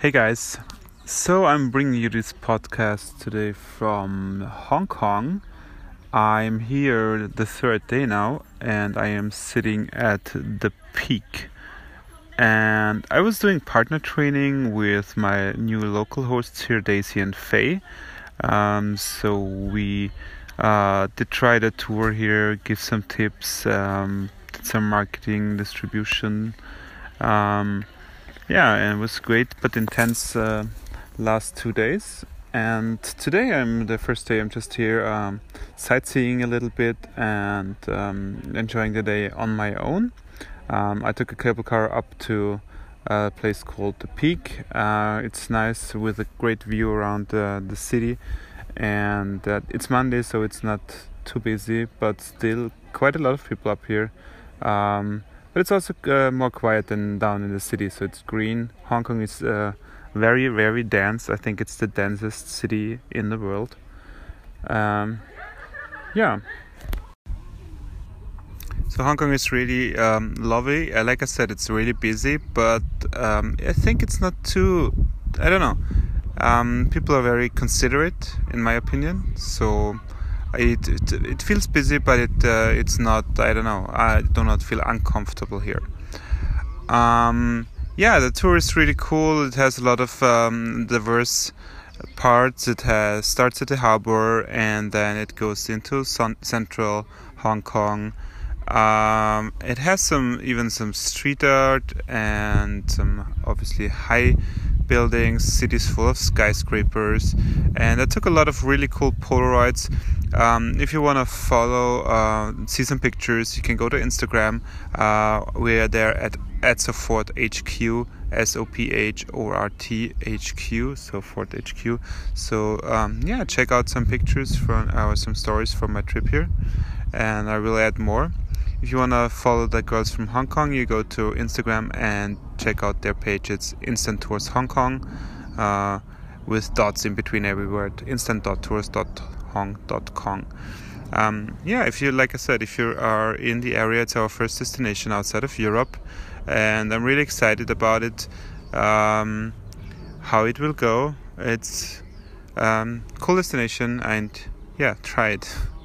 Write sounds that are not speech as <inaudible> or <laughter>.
Hey guys, so I'm bringing you this podcast today from Hong Kong. I'm here the third day now, and I am sitting at the peak. And I was doing partner training with my new local hosts here, Daisy and Faye. Um, so we uh, did try the tour here, give some tips, um, did some marketing, distribution. Um, yeah, and it was great but intense uh, last two days. And today I'm the first day. I'm just here um, sightseeing a little bit and um, enjoying the day on my own. Um, I took a cable car up to a place called the Peak. Uh, it's nice with a great view around uh, the city, and uh, it's Monday, so it's not too busy, but still quite a lot of people up here. Um, but it's also uh, more quiet than down in the city so it's green. Hong kong is uh, very very dense. I think it's the densest city in the world. Um, yeah. So hong kong is really um, lovely. Uh, like i said it's really busy but um, i think it's not too i don't know. Um, people are very considerate in my opinion. So it, it, it feels busy, but it uh, it's not. I don't know. I do not feel uncomfortable here. Um, yeah, the tour is really cool. It has a lot of um, diverse parts. It has starts at the harbor and then it goes into central Hong Kong. Um, it has some even some street art and some obviously high buildings, cities full of skyscrapers, and I took a lot of really cool Polaroids. Um, if you want to follow, uh, see some pictures, you can go to Instagram. Uh, we are there at at Sophort HQ, S O P H O R T HQ, Sophort HQ. So um, yeah, check out some pictures from uh, some stories from my trip here, and I will add more. If you want to follow the girls from Hong Kong, you go to Instagram and check out their page. It's Instant Tours Hong Kong uh, with dots in between every word. Instant.tours.hong.kong. Um, yeah, if you, like I said, if you are in the area, it's our first destination outside of Europe, and I'm really excited about it. Um, how it will go. It's um, cool destination, and yeah, try it. <laughs>